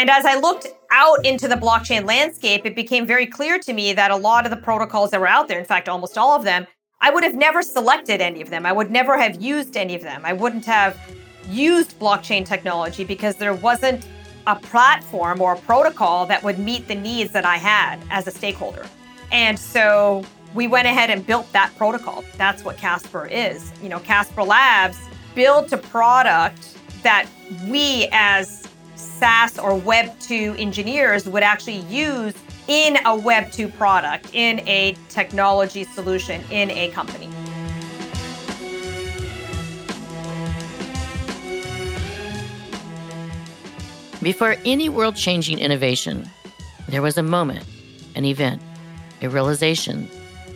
And as I looked out into the blockchain landscape, it became very clear to me that a lot of the protocols that were out there, in fact, almost all of them, I would have never selected any of them. I would never have used any of them. I wouldn't have used blockchain technology because there wasn't a platform or a protocol that would meet the needs that I had as a stakeholder. And so we went ahead and built that protocol. That's what Casper is. You know, Casper Labs built a product that we as SaaS or Web 2 engineers would actually use in a Web 2 product, in a technology solution, in a company. Before any world changing innovation, there was a moment, an event, a realization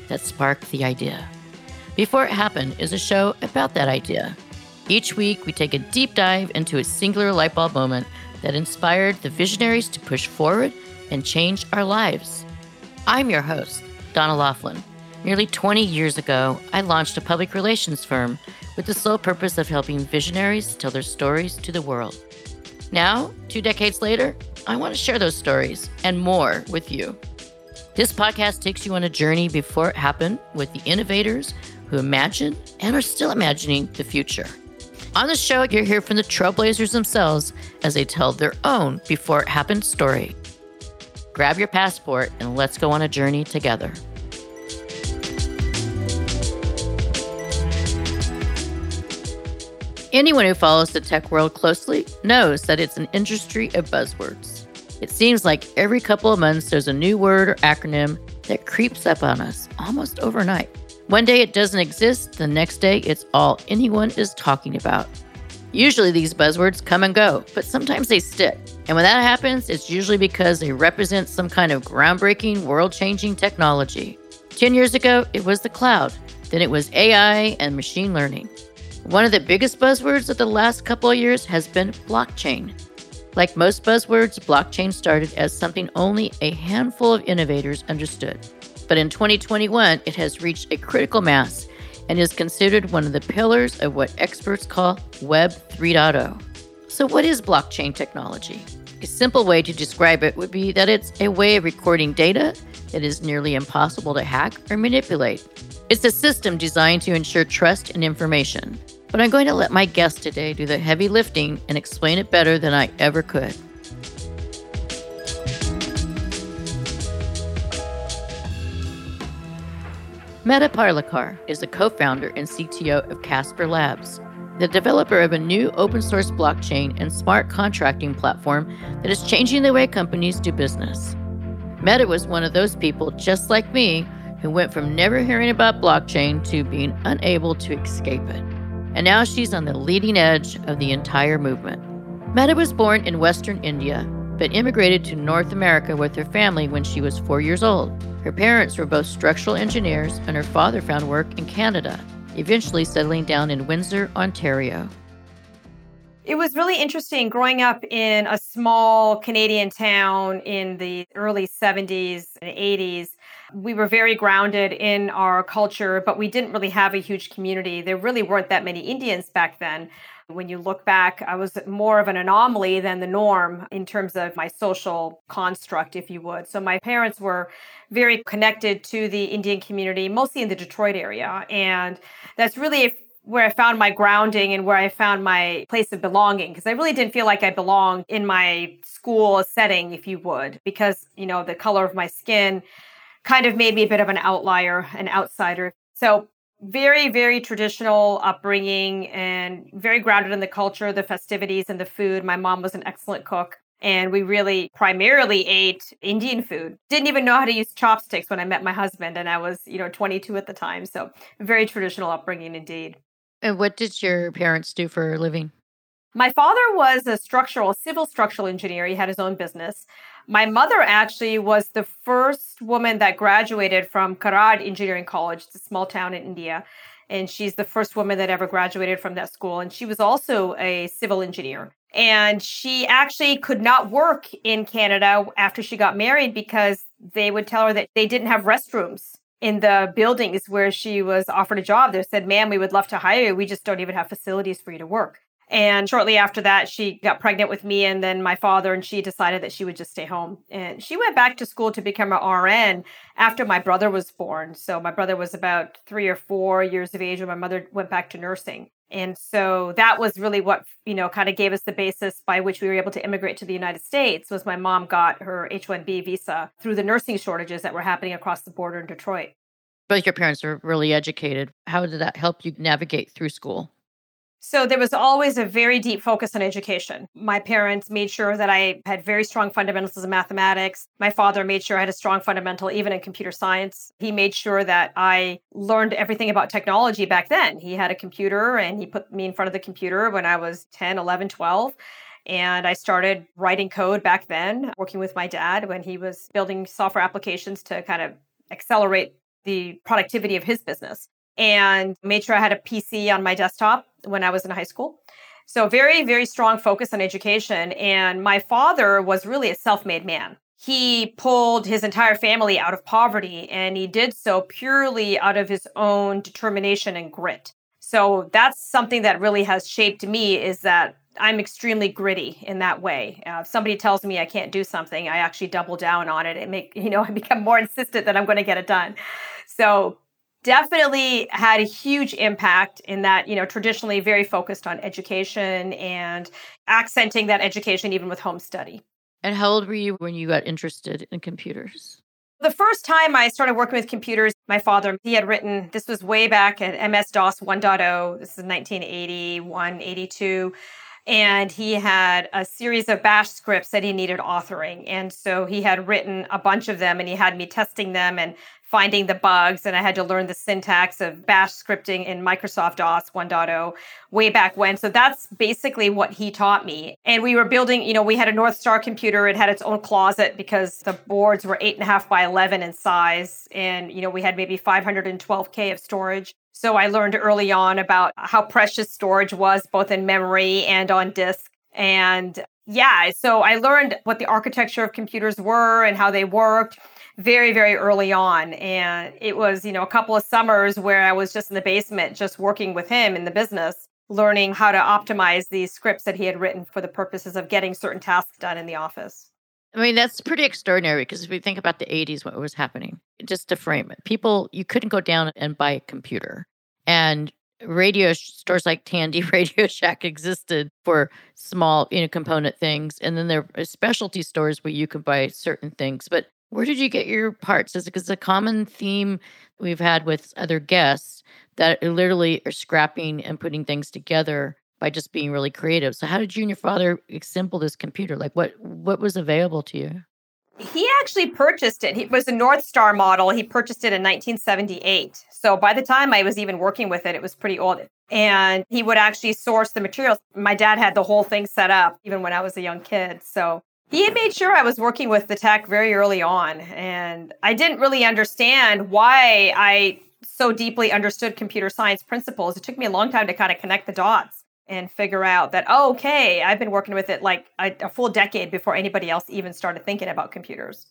that sparked the idea. Before It Happened is a show about that idea. Each week, we take a deep dive into a singular lightbulb moment that inspired the visionaries to push forward and change our lives. I'm your host, Donna Loughlin. Nearly 20 years ago, I launched a public relations firm with the sole purpose of helping visionaries tell their stories to the world. Now, two decades later, I want to share those stories and more with you. This podcast takes you on a journey before it happened with the innovators who imagined and are still imagining the future. On the show, you'll hear from the trailblazers themselves as they tell their own before it happened story. Grab your passport and let's go on a journey together. Anyone who follows the tech world closely knows that it's an industry of buzzwords. It seems like every couple of months there's a new word or acronym that creeps up on us almost overnight. One day it doesn't exist, the next day it's all anyone is talking about. Usually these buzzwords come and go, but sometimes they stick. And when that happens, it's usually because they represent some kind of groundbreaking, world changing technology. 10 years ago, it was the cloud. Then it was AI and machine learning. One of the biggest buzzwords of the last couple of years has been blockchain. Like most buzzwords, blockchain started as something only a handful of innovators understood. But in 2021, it has reached a critical mass and is considered one of the pillars of what experts call Web 3.0. So, what is blockchain technology? A simple way to describe it would be that it's a way of recording data that is nearly impossible to hack or manipulate. It's a system designed to ensure trust and information. But I'm going to let my guest today do the heavy lifting and explain it better than I ever could. Medha Parlikar is the co founder and CTO of Casper Labs, the developer of a new open source blockchain and smart contracting platform that is changing the way companies do business. Medha was one of those people, just like me, who went from never hearing about blockchain to being unable to escape it. And now she's on the leading edge of the entire movement. Medha was born in Western India, but immigrated to North America with her family when she was four years old. Her parents were both structural engineers, and her father found work in Canada, eventually settling down in Windsor, Ontario. It was really interesting growing up in a small Canadian town in the early 70s and 80s. We were very grounded in our culture, but we didn't really have a huge community. There really weren't that many Indians back then. When you look back, I was more of an anomaly than the norm in terms of my social construct, if you would. So my parents were very connected to the Indian community, mostly in the Detroit area. And that's really where I found my grounding and where I found my place of belonging because I really didn't feel like I belonged in my school setting, if you would, because, you know, the color of my skin kind of made me a bit of an outlier, an outsider. So very, very traditional upbringing and very grounded in the culture, the festivities, and the food. My mom was an excellent cook. And we really primarily ate Indian food. Didn't even know how to use chopsticks when I met my husband, and I was, you know, 22 at the time. So, very traditional upbringing indeed. And what did your parents do for a living? My father was a structural, civil structural engineer. He had his own business. My mother actually was the first woman that graduated from Karad Engineering College, it's a small town in India. And she's the first woman that ever graduated from that school. And she was also a civil engineer. And she actually could not work in Canada after she got married because they would tell her that they didn't have restrooms in the buildings where she was offered a job. They said, ma'am, we would love to hire you. We just don't even have facilities for you to work. And shortly after that, she got pregnant with me and then my father, and she decided that she would just stay home. And she went back to school to become an RN after my brother was born. So my brother was about three or four years of age when my mother went back to nursing. And so that was really what, you know, kind of gave us the basis by which we were able to immigrate to the United States was my mom got her H-1B visa through the nursing shortages that were happening across the border in Detroit. Both your parents are really educated. How did that help you navigate through school? So there was always a very deep focus on education. My parents made sure that I had very strong fundamentals in mathematics. My father made sure I had a strong fundamental even in computer science. He made sure that I learned everything about technology back then. He had a computer and he put me in front of the computer when I was 10, 11, 12. And I started writing code back then, working with my dad when he was building software applications to kind of accelerate the productivity of his business and made sure I had a PC on my desktop when I was in high school. So, very, very strong focus on education. And my father was really a self made man. He pulled his entire family out of poverty, and he did so purely out of his own determination and grit. So, that's something that really has shaped me is that I'm extremely gritty in that way. Uh, if somebody tells me I can't do something, I actually double down on it and make, you know, I become more insistent that I'm going to get it done. So definitely had a huge impact in that, you know, traditionally very focused on education and accenting that education even with home study. And how old were you when you got interested in computers? The first time I started working with computers, my father, he had written, this was way back at MS DOS 1.0. This is 1981, 82 and he had a series of bash scripts that he needed authoring and so he had written a bunch of them and he had me testing them and finding the bugs and I had to learn the syntax of bash scripting in Microsoft DOS 1.0 way back when. So that's basically what he taught me. And we were building, you know, we had a North Star computer. It had its own closet because the boards were eight and a half by 11 in size. And, you know, we had maybe 512K of storage. So I learned early on about how precious storage was, both in memory and on disk. And yeah, so I learned what the architecture of computers were and how they worked very, very early on. And it was, you know, a couple of summers where I was just in the basement, just working with him in the business, learning how to optimize these scripts that he had written for the purposes of getting certain tasks done in the office. I mean, that's pretty extraordinary because if we think about the 80s, what was happening, just to frame it, people, you couldn't go down and buy a computer. And radio stores like Tandy Radio Shack existed for small, you know, component things. And then there are specialty stores where you could buy certain things. But where did you get your parts? Is it's a common theme we've had with other guests that literally are scrapping and putting things together by just being really creative. So how did you and your father assemble this computer? Like what what was available to you? He actually purchased it. It was a North Star model. He purchased it in 1978. So by the time I was even working with it, it was pretty old. And he would actually source the materials. My dad had the whole thing set up even when I was a young kid. So he had made sure I was working with the tech very early on. And I didn't really understand why I so deeply understood computer science principles. It took me a long time to kind of connect the dots and figure out that, oh, okay, I've been working with it like a, a full decade before anybody else even started thinking about computers.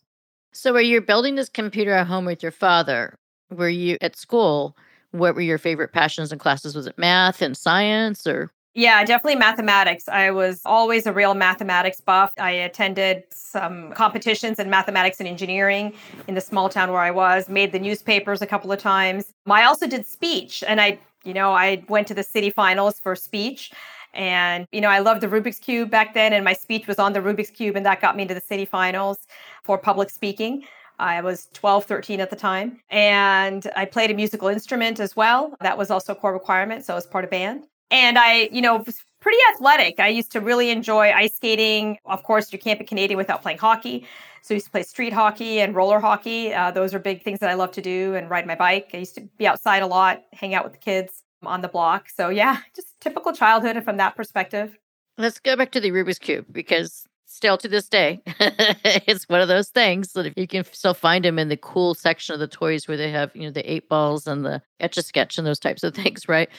So, were you building this computer at home with your father? Were you at school? What were your favorite passions and classes? Was it math and science or? Yeah, definitely mathematics. I was always a real mathematics buff. I attended some competitions in mathematics and engineering in the small town where I was, made the newspapers a couple of times. I also did speech and I, you know, I went to the city finals for speech. And, you know, I loved the Rubik's Cube back then, and my speech was on the Rubik's Cube, and that got me into the city finals for public speaking. I was 12, 13 at the time. And I played a musical instrument as well. That was also a core requirement. So I was part of band. And I, you know, was pretty athletic. I used to really enjoy ice skating. Of course, you can't be Canadian without playing hockey. So I used to play street hockey and roller hockey. Uh, those are big things that I love to do and ride my bike. I used to be outside a lot, hang out with the kids on the block. So yeah, just typical childhood and from that perspective. Let's go back to the Rubik's Cube because still to this day, it's one of those things that if you can still find them in the cool section of the toys where they have, you know, the eight balls and the etch a sketch and those types of things, right?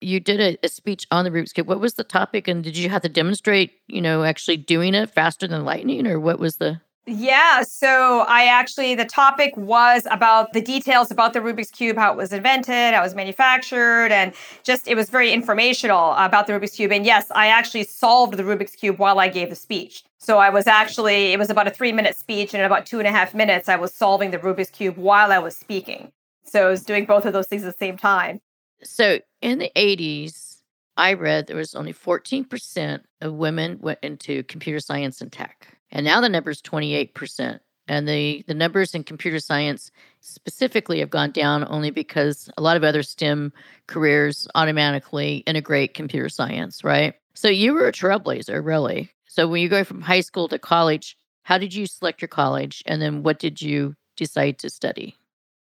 You did a, a, speech on the Rubik's Cube. What was the topic, and did you have to demonstrate, you know, actually doing it faster than lightning, or what was the? Yeah, so I actually, the topic was about the details about the Rubik's Cube, how it was invented, how it was manufactured, and just it was very informational about the Rubik's Cube. And yes, I actually solved the Rubik's Cube while I gave the speech. So I was actually, it was about a three minute speech, and in about two and a half minutes, I was solving the Rubik's Cube while I was speaking. So I was doing both of those things at the same time. So in the 80s, I read there was only 14% of women went into computer science and tech. And now the number is 28%. And the, the numbers in computer science specifically have gone down only because a lot of other STEM careers automatically integrate computer science, right? So you were a trailblazer, really. So when you go from high school to college, how did you select your college? And then what did you decide to study?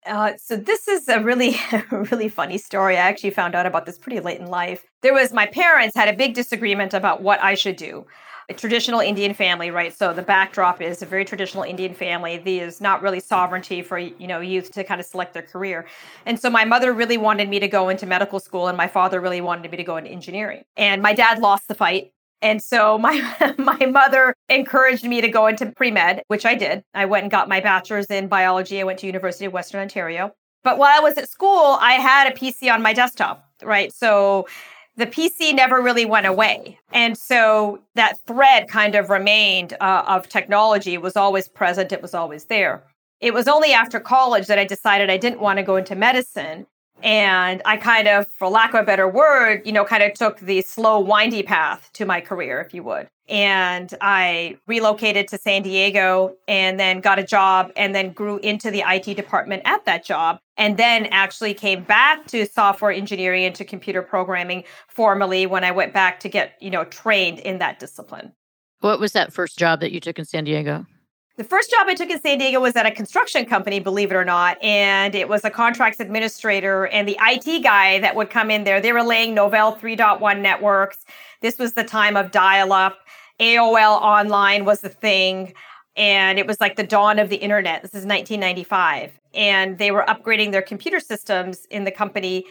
Uh, so this is a really, really funny story. I actually found out about this pretty late in life. There was my parents had a big disagreement about what I should do. A traditional Indian family, right? So the backdrop is a very traditional Indian family. There's not really sovereignty for you know youth to kind of select their career. And so my mother really wanted me to go into medical school, and my father really wanted me to go into engineering. And my dad lost the fight and so my my mother encouraged me to go into pre-med, which I did. I went and got my bachelor's in biology. I went to University of Western Ontario. But while I was at school, I had a PC on my desktop, right? So the PC never really went away. And so that thread kind of remained uh, of technology was always present, it was always there. It was only after college that I decided I didn't want to go into medicine and I kind of, for lack of a better word, you know, kind of took the slow, windy path to my career, if you would. And I relocated to San Diego and then got a job and then grew into the IT department at that job. And then actually came back to software engineering and to computer programming formally when I went back to get, you know, trained in that discipline. What was that first job that you took in San Diego? The first job I took in San Diego was at a construction company, believe it or not. And it was a contracts administrator. And the IT guy that would come in there, they were laying Novell 3.1 networks. This was the time of dial up. AOL online was the thing. And it was like the dawn of the internet. This is 1995. And they were upgrading their computer systems in the company.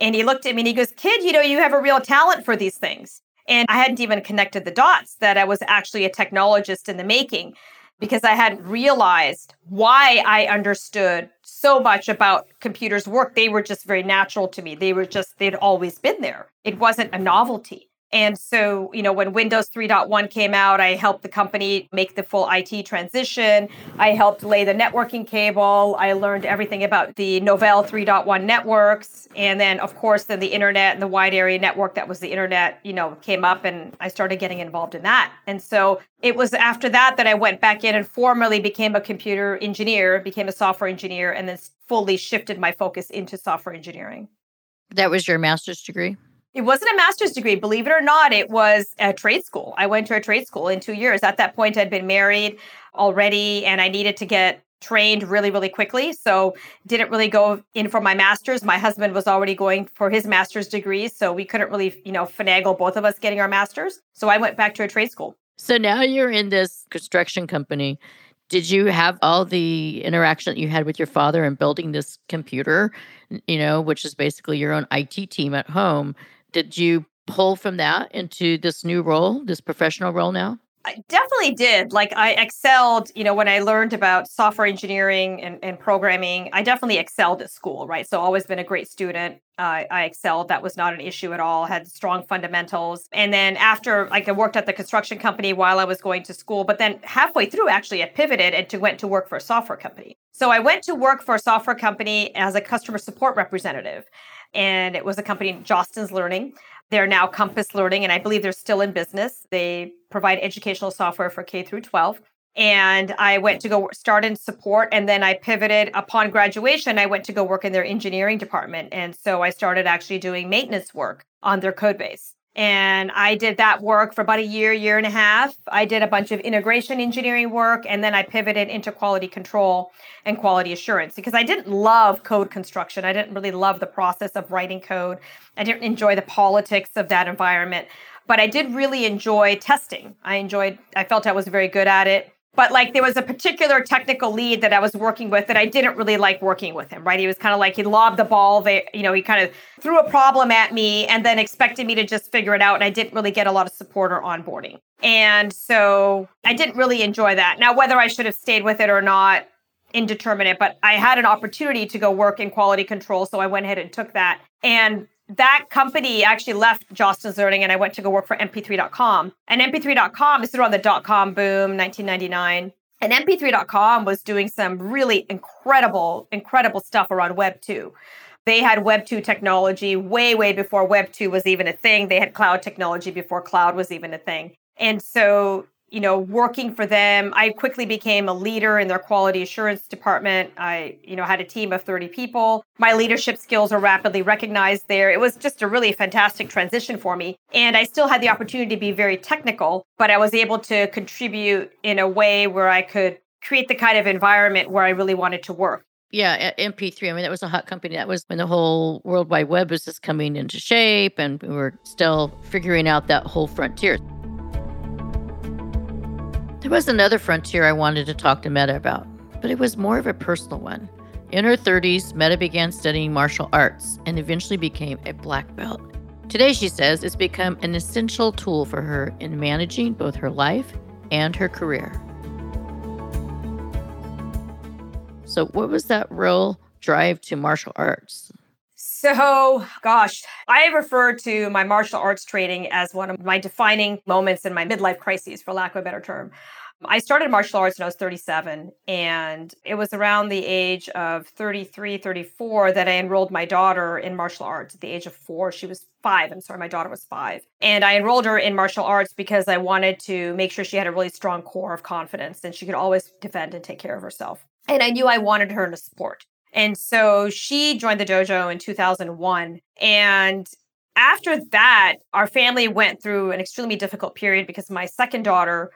And he looked at me and he goes, Kid, you know, you have a real talent for these things. And I hadn't even connected the dots that I was actually a technologist in the making because I hadn't realized why I understood so much about computers work. They were just very natural to me. They were just, they'd always been there. It wasn't a novelty. And so, you know, when Windows 3.1 came out, I helped the company make the full IT transition. I helped lay the networking cable. I learned everything about the Novell 3.1 networks. And then, of course, then the internet and the wide area network that was the internet, you know, came up and I started getting involved in that. And so it was after that that I went back in and formally became a computer engineer, became a software engineer, and then fully shifted my focus into software engineering. That was your master's degree? It wasn't a master's degree, believe it or not. It was a trade school. I went to a trade school in two years. At that point, I'd been married already and I needed to get trained really, really quickly. So didn't really go in for my master's. My husband was already going for his master's degree. So we couldn't really, you know, finagle both of us getting our master's. So I went back to a trade school. So now you're in this construction company. Did you have all the interaction that you had with your father in building this computer, you know, which is basically your own IT team at home? Did you pull from that into this new role, this professional role now? I definitely did. Like I excelled, you know, when I learned about software engineering and, and programming, I definitely excelled at school, right? So always been a great student. Uh, I excelled. That was not an issue at all. Had strong fundamentals. And then after, like I worked at the construction company while I was going to school, but then halfway through, actually, I pivoted and to went to work for a software company. So I went to work for a software company as a customer support representative and it was a company Jostens Learning. They're now Compass Learning, and I believe they're still in business. They provide educational software for K through 12. And I went to go start in support, and then I pivoted upon graduation. I went to go work in their engineering department, and so I started actually doing maintenance work on their code base. And I did that work for about a year, year and a half. I did a bunch of integration engineering work, and then I pivoted into quality control and quality assurance because I didn't love code construction. I didn't really love the process of writing code. I didn't enjoy the politics of that environment, but I did really enjoy testing. I enjoyed, I felt I was very good at it. But like there was a particular technical lead that I was working with that I didn't really like working with him, right? He was kind of like he lobbed the ball, they you know, he kind of threw a problem at me and then expected me to just figure it out and I didn't really get a lot of support or onboarding. And so I didn't really enjoy that. Now whether I should have stayed with it or not, indeterminate, but I had an opportunity to go work in quality control, so I went ahead and took that. And that company actually left Jostens Learning and I went to go work for mp3.com. And mp3.com is around the dot com boom, 1999. And mp3.com was doing some really incredible, incredible stuff around Web 2. They had Web 2 technology way, way before Web 2 was even a thing. They had cloud technology before cloud was even a thing. And so you know, working for them, I quickly became a leader in their quality assurance department. I, you know, had a team of 30 people. My leadership skills are rapidly recognized there. It was just a really fantastic transition for me. And I still had the opportunity to be very technical, but I was able to contribute in a way where I could create the kind of environment where I really wanted to work. Yeah, MP3. I mean, that was a hot company. That was when the whole World Wide Web was just coming into shape, and we were still figuring out that whole frontier. There was another frontier I wanted to talk to Medha about, but it was more of a personal one. In her 30s, Medha began studying martial arts and eventually became a black belt. Today, she says, it's become an essential tool for her in managing both her life and her career. So, what was that real drive to martial arts? So, gosh, I refer to my martial arts training as one of my defining moments in my midlife crises, for lack of a better term. I started martial arts when I was 37, and it was around the age of 33, 34 that I enrolled my daughter in martial arts at the age of four. She was five. I'm sorry, my daughter was five. And I enrolled her in martial arts because I wanted to make sure she had a really strong core of confidence and she could always defend and take care of herself. And I knew I wanted her in a sport. And so she joined the dojo in 2001. And after that, our family went through an extremely difficult period because my second daughter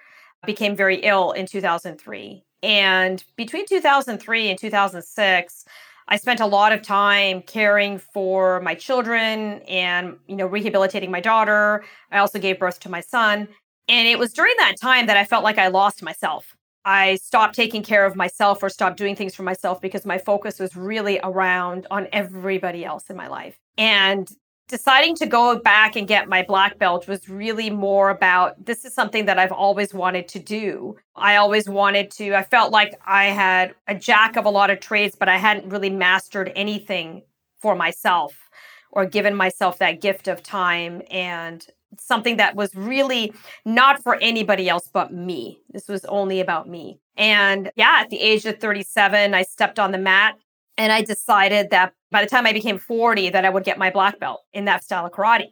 became very ill in 2003. And between 2003 and 2006, I spent a lot of time caring for my children and, you know, rehabilitating my daughter. I also gave birth to my son. And it was during that time that I felt like I lost myself. I stopped taking care of myself or stopped doing things for myself because my focus was really around on everybody else in my life. And deciding to go back and get my black belt was really more about this is something that I've always wanted to do. I always wanted to, I felt like I had a jack of a lot of trades, but I hadn't really mastered anything for myself or given myself that gift of time and something that was really not for anybody else but me. This was only about me. And yeah, at the age of 37, I stepped on the mat and I decided that by the time I became 40 that I would get my black belt in that style of karate.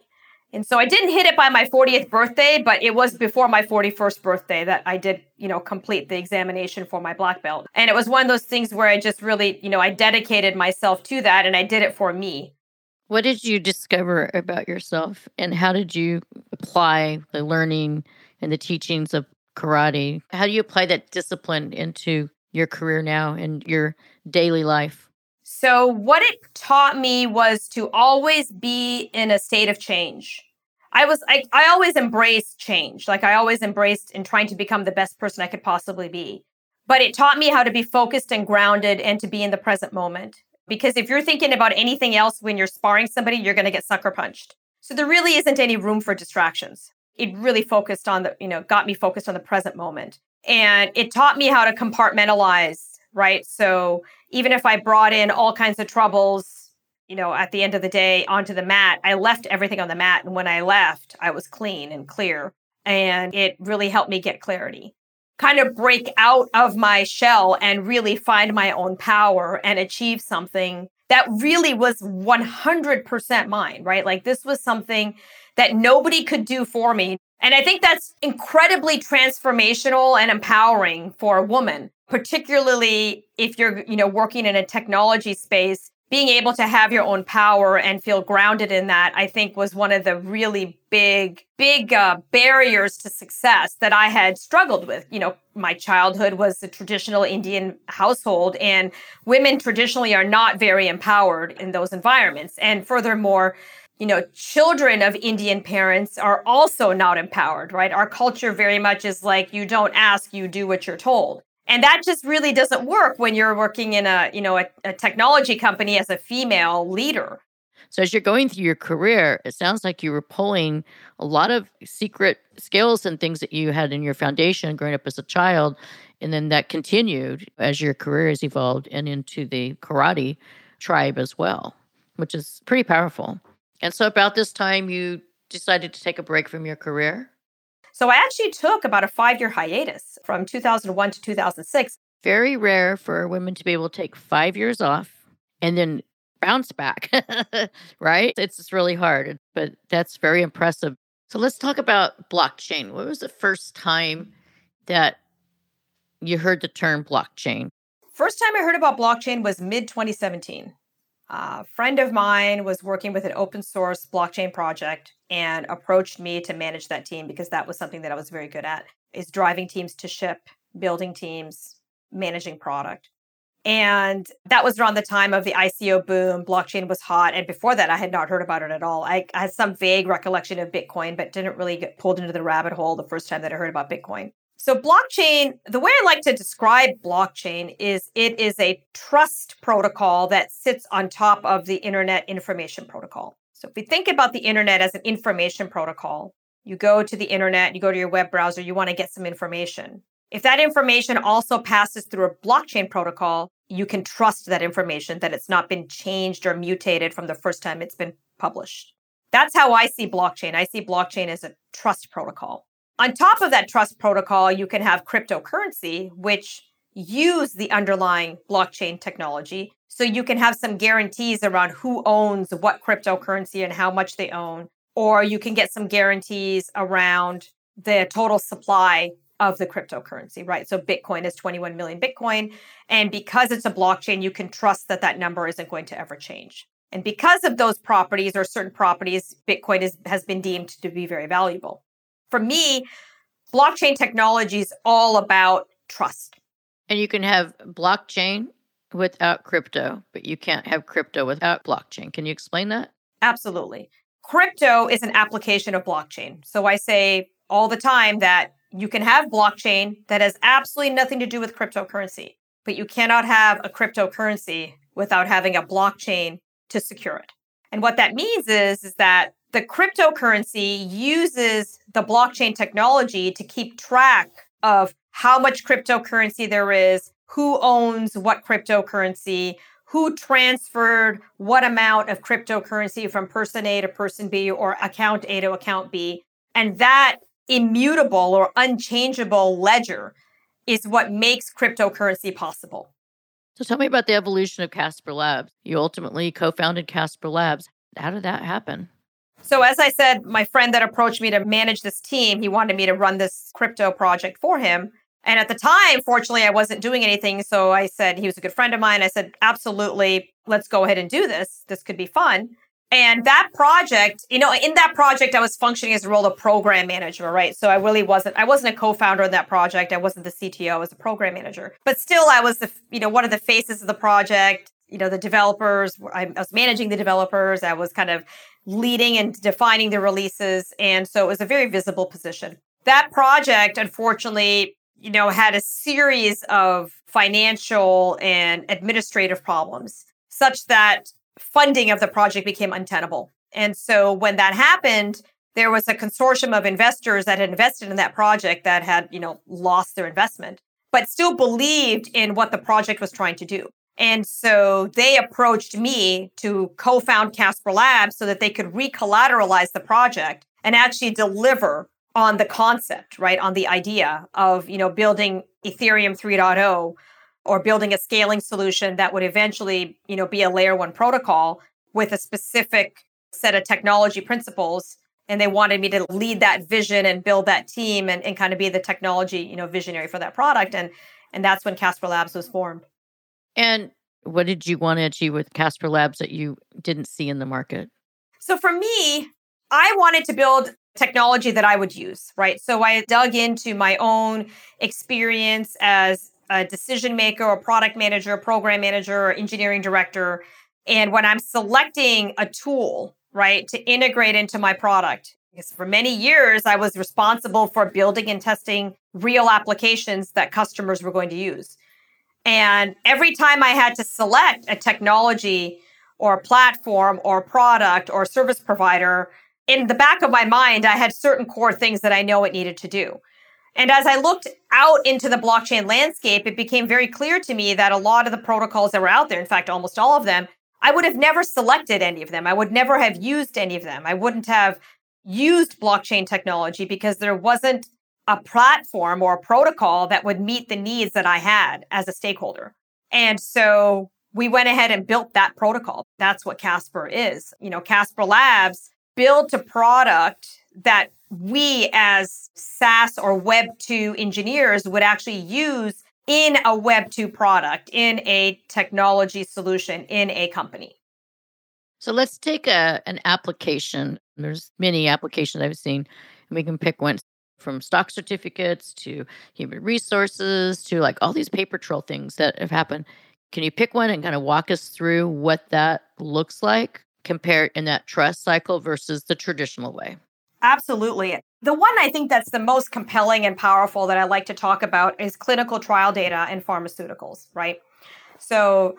And so I didn't hit it by my 40th birthday, but it was before my 41st birthday that I did, you know, complete the examination for my black belt. And it was one of those things where I just really, you know, I dedicated myself to that and I did it for me. What did you discover about yourself and how did you apply the learning and the teachings of karate? How do you apply that discipline into your career now and your daily life? So, what it taught me was to always be in a state of change. I was, I, I always embraced change. Like, I always embraced in trying to become the best person I could possibly be. But it taught me how to be focused and grounded and to be in the present moment. Because if you're thinking about anything else when you're sparring somebody, you're going to get sucker punched. So there really isn't any room for distractions. It really focused on the, you know, got me focused on the present moment. And it taught me how to compartmentalize, right? So even if I brought in all kinds of troubles, you know, at the end of the day onto the mat, I left everything on the mat. And when I left, I was clean and clear. And it really helped me get clarity kind of break out of my shell and really find my own power and achieve something that really was 100% mine, right? Like this was something that nobody could do for me. And I think that's incredibly transformational and empowering for a woman, particularly if you're, you know, working in a technology space being able to have your own power and feel grounded in that, I think was one of the really big, big uh, barriers to success that I had struggled with. You know, my childhood was a traditional Indian household, and women traditionally are not very empowered in those environments. And furthermore, you know, children of Indian parents are also not empowered, right? Our culture very much is like you don't ask, you do what you're told. And that just really doesn't work when you're working in a, you know, a, a technology company as a female leader. So as you're going through your career, it sounds like you were pulling a lot of secret skills and things that you had in your foundation growing up as a child. And then that continued as your career has evolved and into the karate tribe as well, which is pretty powerful. And so, about this time, you decided to take a break from your career? So, I actually took about a five year hiatus from 2001 to 2006. Very rare for women to be able to take five years off and then bounce back, right? It's just really hard, but that's very impressive. So, let's talk about blockchain. What was the first time that you heard the term blockchain? First time I heard about blockchain was mid 2017 a friend of mine was working with an open source blockchain project and approached me to manage that team because that was something that I was very good at is driving teams to ship, building teams, managing product. And that was around the time of the ICO boom. Blockchain was hot. And before that, I had not heard about it at all. I, I had some vague recollection of Bitcoin, but didn't really get pulled into the rabbit hole the first time that I heard about Bitcoin. So, blockchain, the way I like to describe blockchain is it is a trust protocol that sits on top of the Internet Information Protocol. So, if we think about the Internet as an information protocol, you go to the Internet, you go to your web browser, you want to get some information. If that information also passes through a blockchain protocol, you can trust that information that it's not been changed or mutated from the first time it's been published. That's how I see blockchain. I see blockchain as a trust protocol. On top of that trust protocol, you can have cryptocurrency, which use the underlying blockchain technology. So you can have some guarantees around who owns what cryptocurrency and how much they own. Or you can get some guarantees around the total supply of the cryptocurrency, right? So Bitcoin is 21 million Bitcoin. And because it's a blockchain, you can trust that that number isn't going to ever change. And because of those properties or certain properties, Bitcoin is, has been deemed to be very valuable for me, blockchain technology is all about trust. And you can have blockchain without crypto, but you can't have crypto without blockchain. Can you explain that? Absolutely. Crypto is an application of blockchain. So I say all the time that you can have blockchain that has absolutely nothing to do with cryptocurrency, but you cannot have a cryptocurrency without having a blockchain to secure it. And what that means is, is that the cryptocurrency uses the blockchain technology to keep track of how much cryptocurrency there is, who owns what cryptocurrency, who transferred what amount of cryptocurrency from person A to person B or account A to account B. And that immutable or unchangeable ledger is what makes cryptocurrency possible. So tell me about the evolution of Casper Labs. You ultimately co founded Casper Labs. How did that happen? So, as I said, my friend that approached me to manage this team, he wanted me to run this crypto project for him. And at the time, fortunately, I wasn't doing anything. So I said, he was a good friend of mine. I said, absolutely, let's go ahead and do this. This could be fun. And that project, you know, in that project, I was functioning as the role of program manager, right? So I really wasn't, I wasn't a co-founder in that project. I wasn't the CTO, I was a program manager. But still, I was the, you know, one of the faces of the project you know the developers i was managing the developers i was kind of leading and defining the releases and so it was a very visible position. That project unfortunately you know had a series of financial and administrative problems such that funding of the project became untenable. And so when that happened there was a consortium of investors that had invested in that project that had you know lost their investment but still believed in what the project was trying to do and so they approached me to co found Casper Labs so that they could recollateralize the project and actually deliver on the concept, right? On the idea of, you know, building Ethereum 3.0 or building a scaling solution that would eventually, you know, be a layer one protocol with a specific set of technology principles. And they wanted me to lead that vision and build that team and, and kind of be the technology, you know, visionary for that product. And and that's when Casper Labs was formed. And what did you want to achieve with Casper Labs that you didn't see in the market? So for me, I wanted to build technology that I would use, right? So I dug into my own experience as a decision maker or product manager, program manager, or engineering director. And when I'm selecting a tool, right, to integrate into my product. Because for many years, I was responsible for building and testing real applications that customers were going to use. And every time I had to select a technology or a platform or product or service provider, in the back of my mind, I had certain core things that I know it needed to do. And as I looked out into the blockchain landscape, it became very clear to me that a lot of the protocols that were out there, in fact, almost all of them, I would have never selected any of them. I would never have used any of them. I wouldn't have used blockchain technology because there wasn't a platform or a protocol that would meet the needs that I had as a stakeholder. And so we went ahead and built that protocol. That's what Casper is. You know, Casper Labs built a product that we as SaaS or Web 2 engineers would actually use in a Web 2 product, in a technology solution, in a company. So let's take a, an application. There's many applications I've seen, and we can pick one from stock certificates to human resources to like all these paper trail things that have happened. Can you pick one and kind of walk us through what that looks like compared in that trust cycle versus the traditional way? Absolutely. The one I think that's the most compelling and powerful that I like to talk about is clinical trial data in pharmaceuticals, right? So,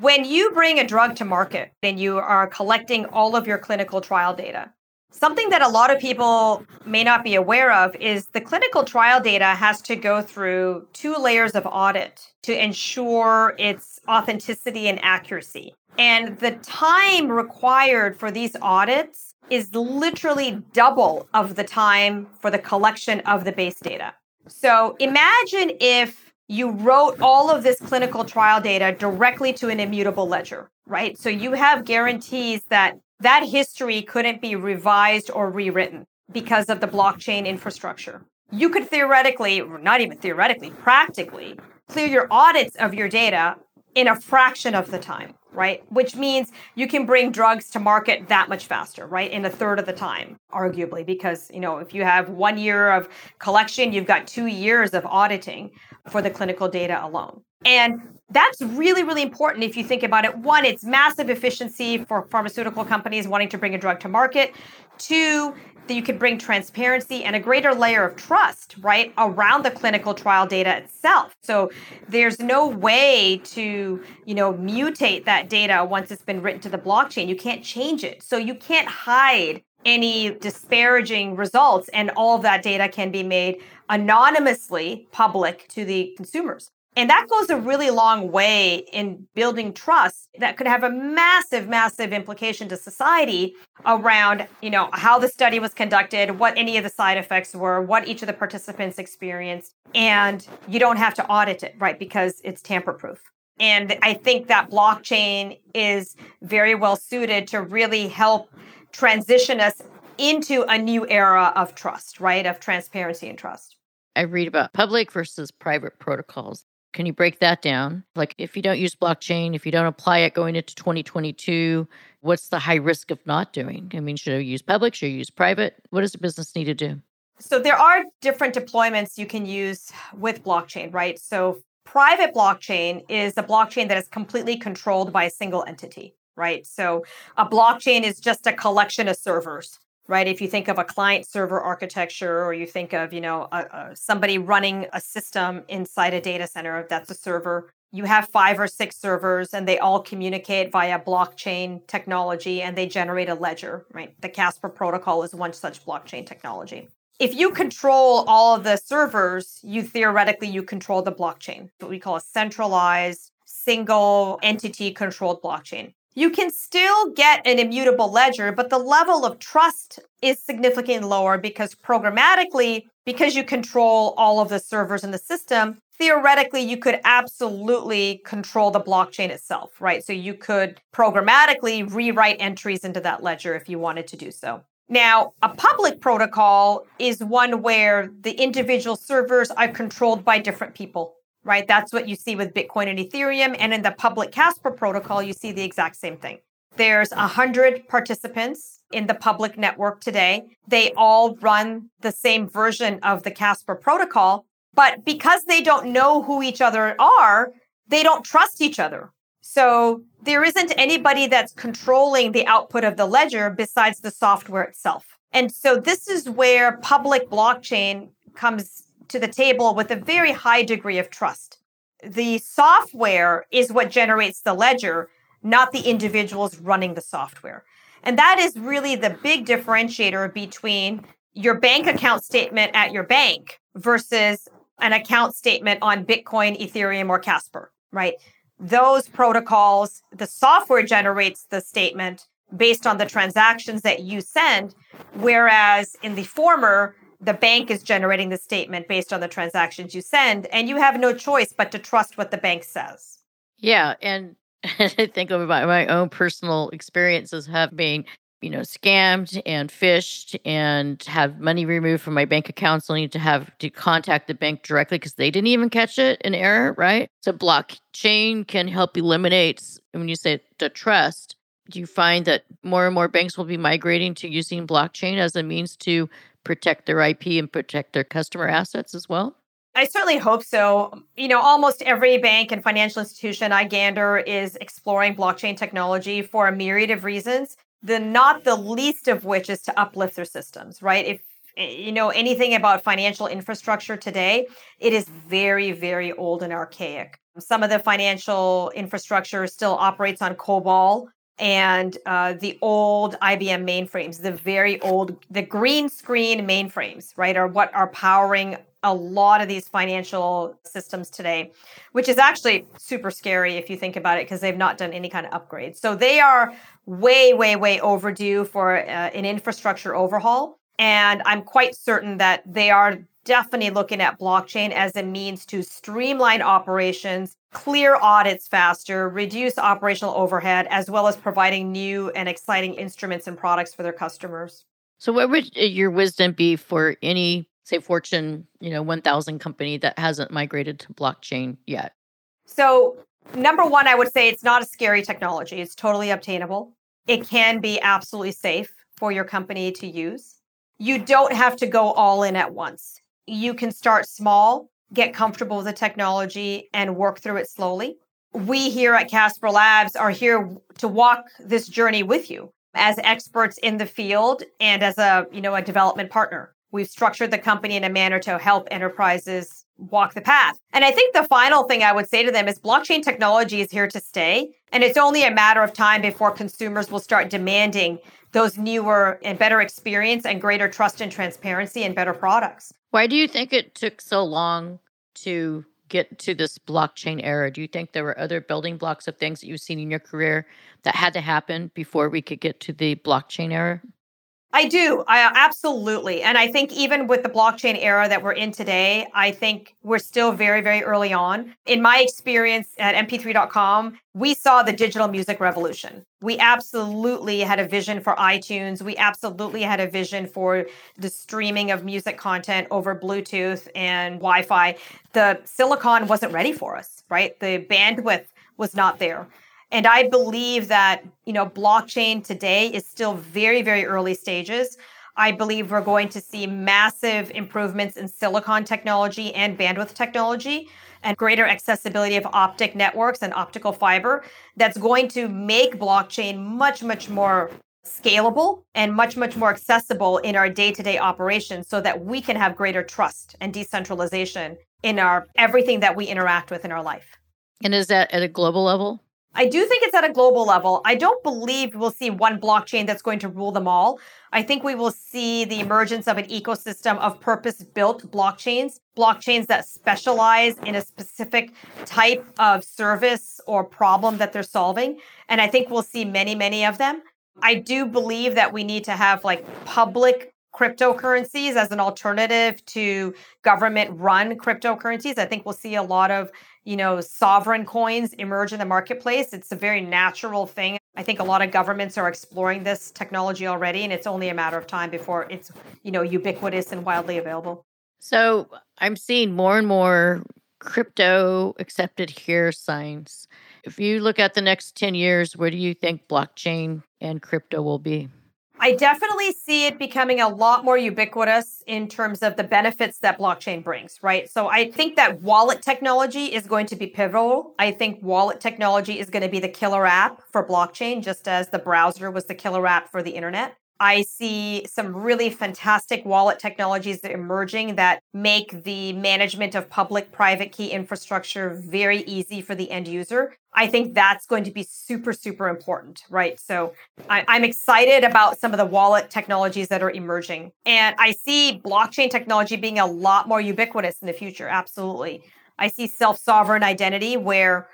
when you bring a drug to market and you are collecting all of your clinical trial data, something that a lot of people may not be aware of is the clinical trial data has to go through two layers of audit to ensure its authenticity and accuracy. And the time required for these audits is literally double of the time for the collection of the base data. So imagine if you wrote all of this clinical trial data directly to an immutable ledger, right? So you have guarantees that that history couldn't be revised or rewritten because of the blockchain infrastructure. You could theoretically, not even theoretically, practically clear your audits of your data in a fraction of the time right? Which means you can bring drugs to market that much faster, right? In a third of the time, arguably, because, you know, if you have one year of collection, you've got two years of auditing for the clinical data alone. And that's really, really important if you think about it. One, it's massive efficiency for pharmaceutical companies wanting to bring a drug to market. Two, that you can bring transparency and a greater layer of trust, right, around the clinical trial data itself. So there's no way to, you know, mutate that data once it's been written to the blockchain. You can't change it. So you can't hide any disparaging results and all of that data can be made anonymously public to the consumers. And that goes a really long way in building trust that could have a massive, massive implication to society around, you know, how the study was conducted, what any of the side effects were, what each of the participants experienced. And you don't have to audit it, right? Because it's tamper proof. And I think that blockchain is very well suited to really help transition us into a new era of trust, right? Of transparency and trust. I read about public versus private protocols. Can you break that down? Like, if you don't use blockchain, if you don't apply it going into 2022, what's the high risk of not doing? I mean, should I use public? Should I use private? What does the business need to do? So, there are different deployments you can use with blockchain, right? So, private blockchain is a blockchain that is completely controlled by a single entity, right? So, a blockchain is just a collection of servers right? If you think of a client server architecture or you think of you know a, a, somebody running a system inside a data center that's a server. You have five or six servers and they all communicate via blockchain technology and they generate a ledger right? The casper protocol is one such blockchain technology. If you control all of the servers you theoretically you control the blockchain what we call a centralized single entity controlled blockchain you can still get an immutable ledger, but the level of trust is significantly lower because programmatically, because you control all of the servers in the system, theoretically, you could absolutely control the blockchain itself, right? So you could programmatically rewrite entries into that ledger if you wanted to do so. Now, a public protocol is one where the individual servers are controlled by different people right? That's what you see with Bitcoin and Ethereum. And in the public Casper protocol, you see the exact same thing. There's 100 participants in the public network today. They all run the same version of the Casper protocol. But because they don't know who each other are, they don't trust each other. So there isn't anybody that's controlling the output of the ledger besides the software itself. And so this is where public blockchain comes to the table with a very high degree of trust. The software is what generates the ledger, not the individuals running the software. And that is really the big differentiator between your bank account statement at your bank versus an account statement on Bitcoin, Ethereum, or Casper, right? Those protocols, the software generates the statement based on the transactions that you send. Whereas in the former, the bank is generating the statement based on the transactions you send, and you have no choice but to trust what the bank says. Yeah. And I think about my own personal experiences have been, you know, scammed and phished and have money removed from my bank account. So I need to have to contact the bank directly because they didn't even catch it in error, right? So blockchain can help eliminate when you say the trust. Do you find that more and more banks will be migrating to using blockchain as a means to protect their IP and protect their customer assets as well? I certainly hope so. You know, almost every bank and financial institution I gander is exploring blockchain technology for a myriad of reasons. The not the least of which is to uplift their systems, right? If eh, you know anything about financial infrastructure today, it is very, very old and archaic. Some of the financial infrastructure still operates on COBOL and uh, the old IBM mainframes, the very old, the green screen mainframes, right, are what are powering a lot of these financial systems today, which is actually super scary if you think about it, because they've not done any kind of upgrade. So they are way, way, way overdue for uh, an infrastructure overhaul. And I'm quite certain that they are definitely looking at blockchain as a means to streamline operations, clear audits faster, reduce operational overhead, as well as providing new and exciting instruments and products for their customers. So, what would uh, your wisdom be for any, say, Fortune, you know, 1,000 company that hasn't migrated to blockchain yet? So, number one, I would say it's not a scary technology. It's totally obtainable. It can be absolutely safe for your company to use. You don't have to go all in at once you can start small, get comfortable with the technology, and work through it slowly. We here at Casper Labs are here to walk this journey with you as experts in the field and as a, you know, a development partner. We've structured the company in a manner to help enterprises walk the path. And I think the final thing I would say to them is blockchain technology is here to stay. And it's only a matter of time before consumers will start demanding those newer and better experience and greater trust and transparency and better products. Why do you think it took so long to get to this blockchain era? Do you think there were other building blocks of things that you've seen in your career that had to happen before we could get to the blockchain era? I do. I absolutely. And I think even with the blockchain era that we're in today, I think we're still very, very early on. In my experience at mp3.com, we saw the digital music revolution. We absolutely had a vision for iTunes. We absolutely had a vision for the streaming of music content over Bluetooth and Wi Fi. The silicon wasn't ready for us, right? The bandwidth was not there. And I believe that, you know, blockchain today is still very, very early stages. I believe we're going to see massive improvements in silicon technology and bandwidth technology and greater accessibility of optic networks and optical fiber that's going to make blockchain much, much more scalable and much, much more accessible in our day to day operations so that we can have greater trust and decentralization in our everything that we interact with in our life. And is that at a global level? I do think it's at a global level. I don't believe we'll see one blockchain that's going to rule them all. I think we will see the emergence of an ecosystem of purpose built blockchains, blockchains that specialize in a specific type of service or problem that they're solving. And I think we'll see many, many of them. I do believe that we need to have like public cryptocurrencies as an alternative to government run cryptocurrencies. I think we'll see a lot of you know, sovereign coins emerge in the marketplace. It's a very natural thing. I think a lot of governments are exploring this technology already, and it's only a matter of time before it's, you know, ubiquitous and widely available. So I'm seeing more and more crypto accepted here signs. If you look at the next 10 years, where do you think blockchain and crypto will be? I definitely see it becoming a lot more ubiquitous in terms of the benefits that blockchain brings, right? So I think that wallet technology is going to be pivotal. I think wallet technology is going to be the killer app for blockchain, just as the browser was the killer app for the internet. I see some really fantastic wallet technologies that emerging that make the management of public private key infrastructure very easy for the end user. I think that's going to be super, super important, right? So I, I'm excited about some of the wallet technologies that are emerging. And I see blockchain technology being a lot more ubiquitous in the future. Absolutely. I see self sovereign identity where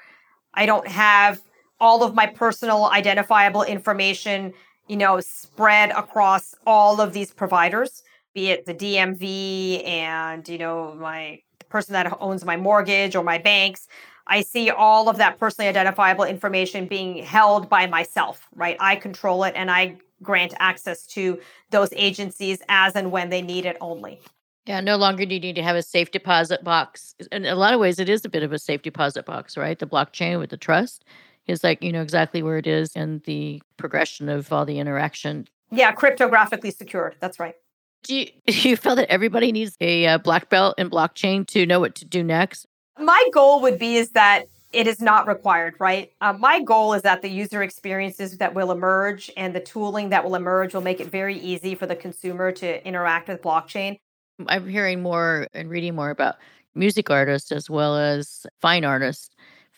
I don't have all of my personal identifiable information you know, spread across all of these providers, be it the DMV and, you know, my person that owns my mortgage or my banks. I see all of that personally identifiable information being held by myself, right? I control it and I grant access to those agencies as and when they need it only. Yeah, no longer do you need to have a safe deposit box. In a lot of ways, it is a bit of a safe deposit box, right? The blockchain with the trust is like you know exactly where it is and the progression of all the interaction. Yeah, cryptographically secured. That's right. Do you, do you feel that everybody needs a uh, black belt in blockchain to know what to do next? My goal would be is that it is not required, right? Uh, my goal is that the user experiences that will emerge and the tooling that will emerge will make it very easy for the consumer to interact with blockchain. I'm hearing more and reading more about music artists as well as fine artists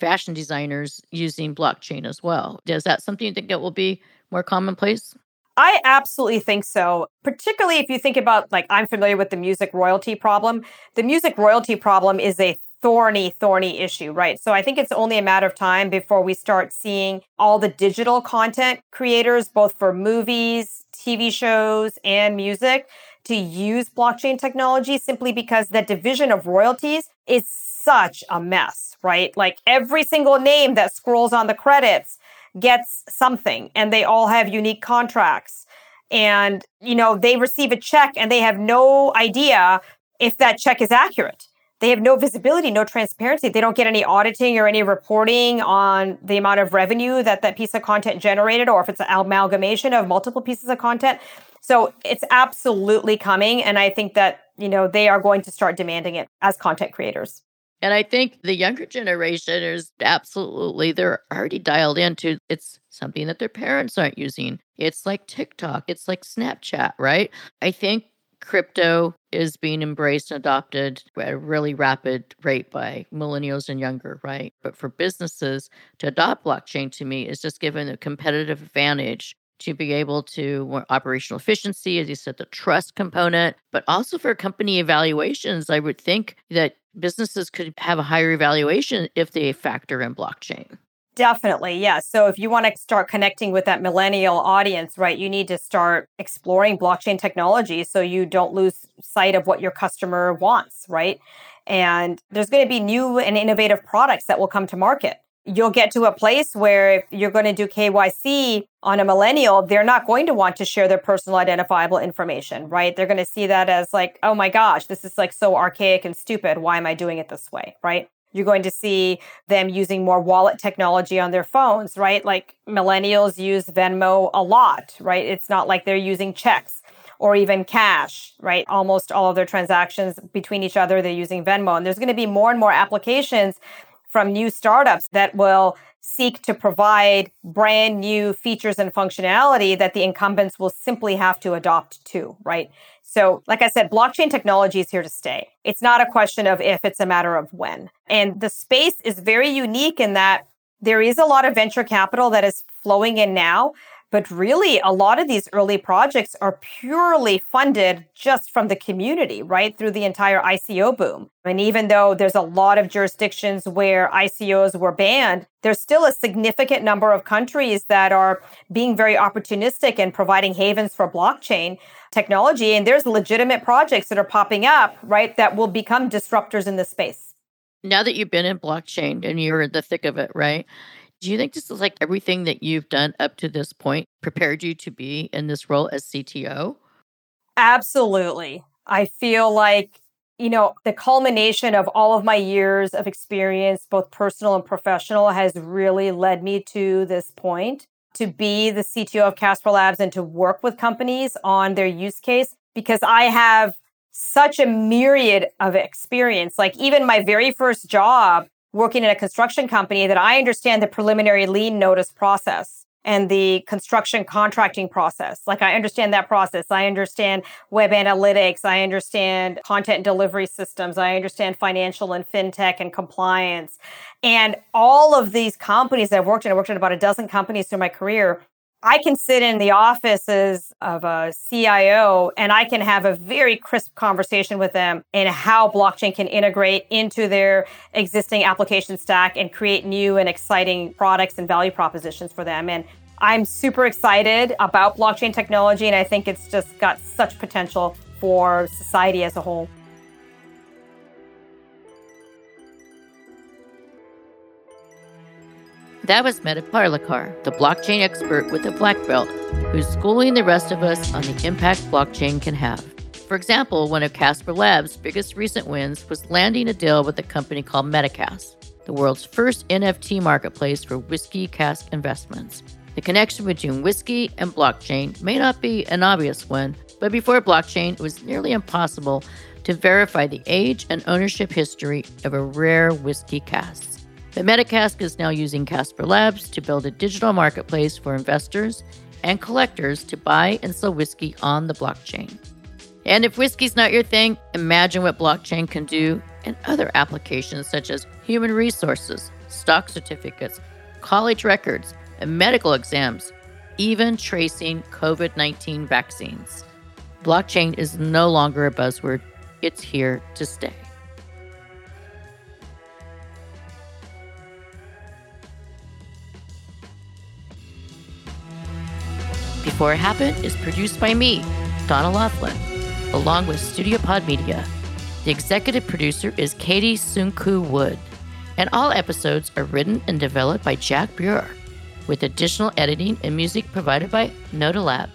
fashion designers using blockchain as well. Is that something you think that will be more commonplace? I absolutely think so. Particularly if you think about, like, I'm familiar with the music royalty problem. The music royalty problem is a thorny, thorny issue, right? So I think it's only a matter of time before we start seeing all the digital content creators, both for movies, TV shows, and music, to use blockchain technology simply because the division of royalties is such a mess, right? Like every single name that scrolls on the credits gets something and they all have unique contracts. And, you know, they receive a check and they have no idea if that check is accurate. They have no visibility, no transparency. They don't get any auditing or any reporting on the amount of revenue that that piece of content generated or if it's an amalgamation of multiple pieces of content. So it's absolutely coming. And I think that, you know, they are going to start demanding it as content creators. And I think the younger generation is absolutely, they're already dialed into it's something that their parents aren't using. It's like TikTok, it's like Snapchat, right? I think crypto is being embraced and adopted at a really rapid rate by millennials and younger, right? But for businesses to adopt blockchain to me is just given a competitive advantage to be able to operational efficiency, as you said, the trust component, but also for company evaluations, I would think that businesses could have a higher evaluation if they factor in blockchain. Definitely. Yeah. So if you want to start connecting with that millennial audience, right, you need to start exploring blockchain technology so you don't lose sight of what your customer wants, right? And there's going to be new and innovative products that will come to market you'll get to a place where if you're going to do KYC on a millennial, they're not going to want to share their personal identifiable information, right? They're going to see that as like, oh my gosh, this is like so archaic and stupid. Why am I doing it this way, right? You're going to see them using more wallet technology on their phones, right? Like millennials use Venmo a lot, right? It's not like they're using checks or even cash, right? Almost all of their transactions between each other, they're using Venmo. And there's going to be more and more applications from new startups that will seek to provide brand new features and functionality that the incumbents will simply have to adopt to, right? So, like I said, blockchain technology is here to stay. It's not a question of if, it's a matter of when. And the space is very unique in that there is a lot of venture capital that is flowing in now but really, a lot of these early projects are purely funded just from the community, right? Through the entire ICO boom. And even though there's a lot of jurisdictions where ICOs were banned, there's still a significant number of countries that are being very opportunistic and providing havens for blockchain technology. And there's legitimate projects that are popping up, right? That will become disruptors in this space. Now that you've been in blockchain and you're in the thick of it, right? Do you think this is like everything that you've done up to this point prepared you to be in this role as CTO? Absolutely. I feel like, you know, the culmination of all of my years of experience, both personal and professional, has really led me to this point. to be the CTO of Casper Labs and to work with companies on their use case because I have such a myriad of experience. Like even my very first job working in a construction company that I understand the preliminary lien notice process and the construction contracting process. Like I understand that process. I understand web analytics. I understand content delivery systems. I understand financial and fintech and compliance. And all of these companies that I've worked in, I worked in about a dozen companies through my career. I can sit in the offices of a CIO and I can have a very crisp conversation with them in how blockchain can integrate into their existing application stack and create new and exciting products and value propositions for them. And I'm super excited about blockchain technology and I think it's just got such potential for society as a whole. That was Medha Parlikar, the blockchain expert with a black belt, who's schooling the rest of us on the impact blockchain can have. For example, one of Casper Labs' biggest recent wins was landing a deal with a company called Metacask, the world's first NFT marketplace for whiskey cask investments. The connection between whiskey and blockchain may not be an obvious one, but before blockchain, it was nearly impossible to verify the age and ownership history of a rare whiskey cask. But Metacask is now using Casper Labs to build a digital marketplace for investors and collectors to buy and sell whiskey on the blockchain. And if whiskey's not your thing, imagine what blockchain can do in other applications such as human resources, stock certificates, college records, and medical exams, even tracing COVID 19 vaccines. Blockchain is no longer a buzzword, it's here to stay. Before It Happened is produced by me, Donna Loughlin, along with Studio Pod Media. The executive producer is Katie Sunku Wood, and all episodes are written and developed by Jack Buer, with additional editing and music provided by Noda Lab.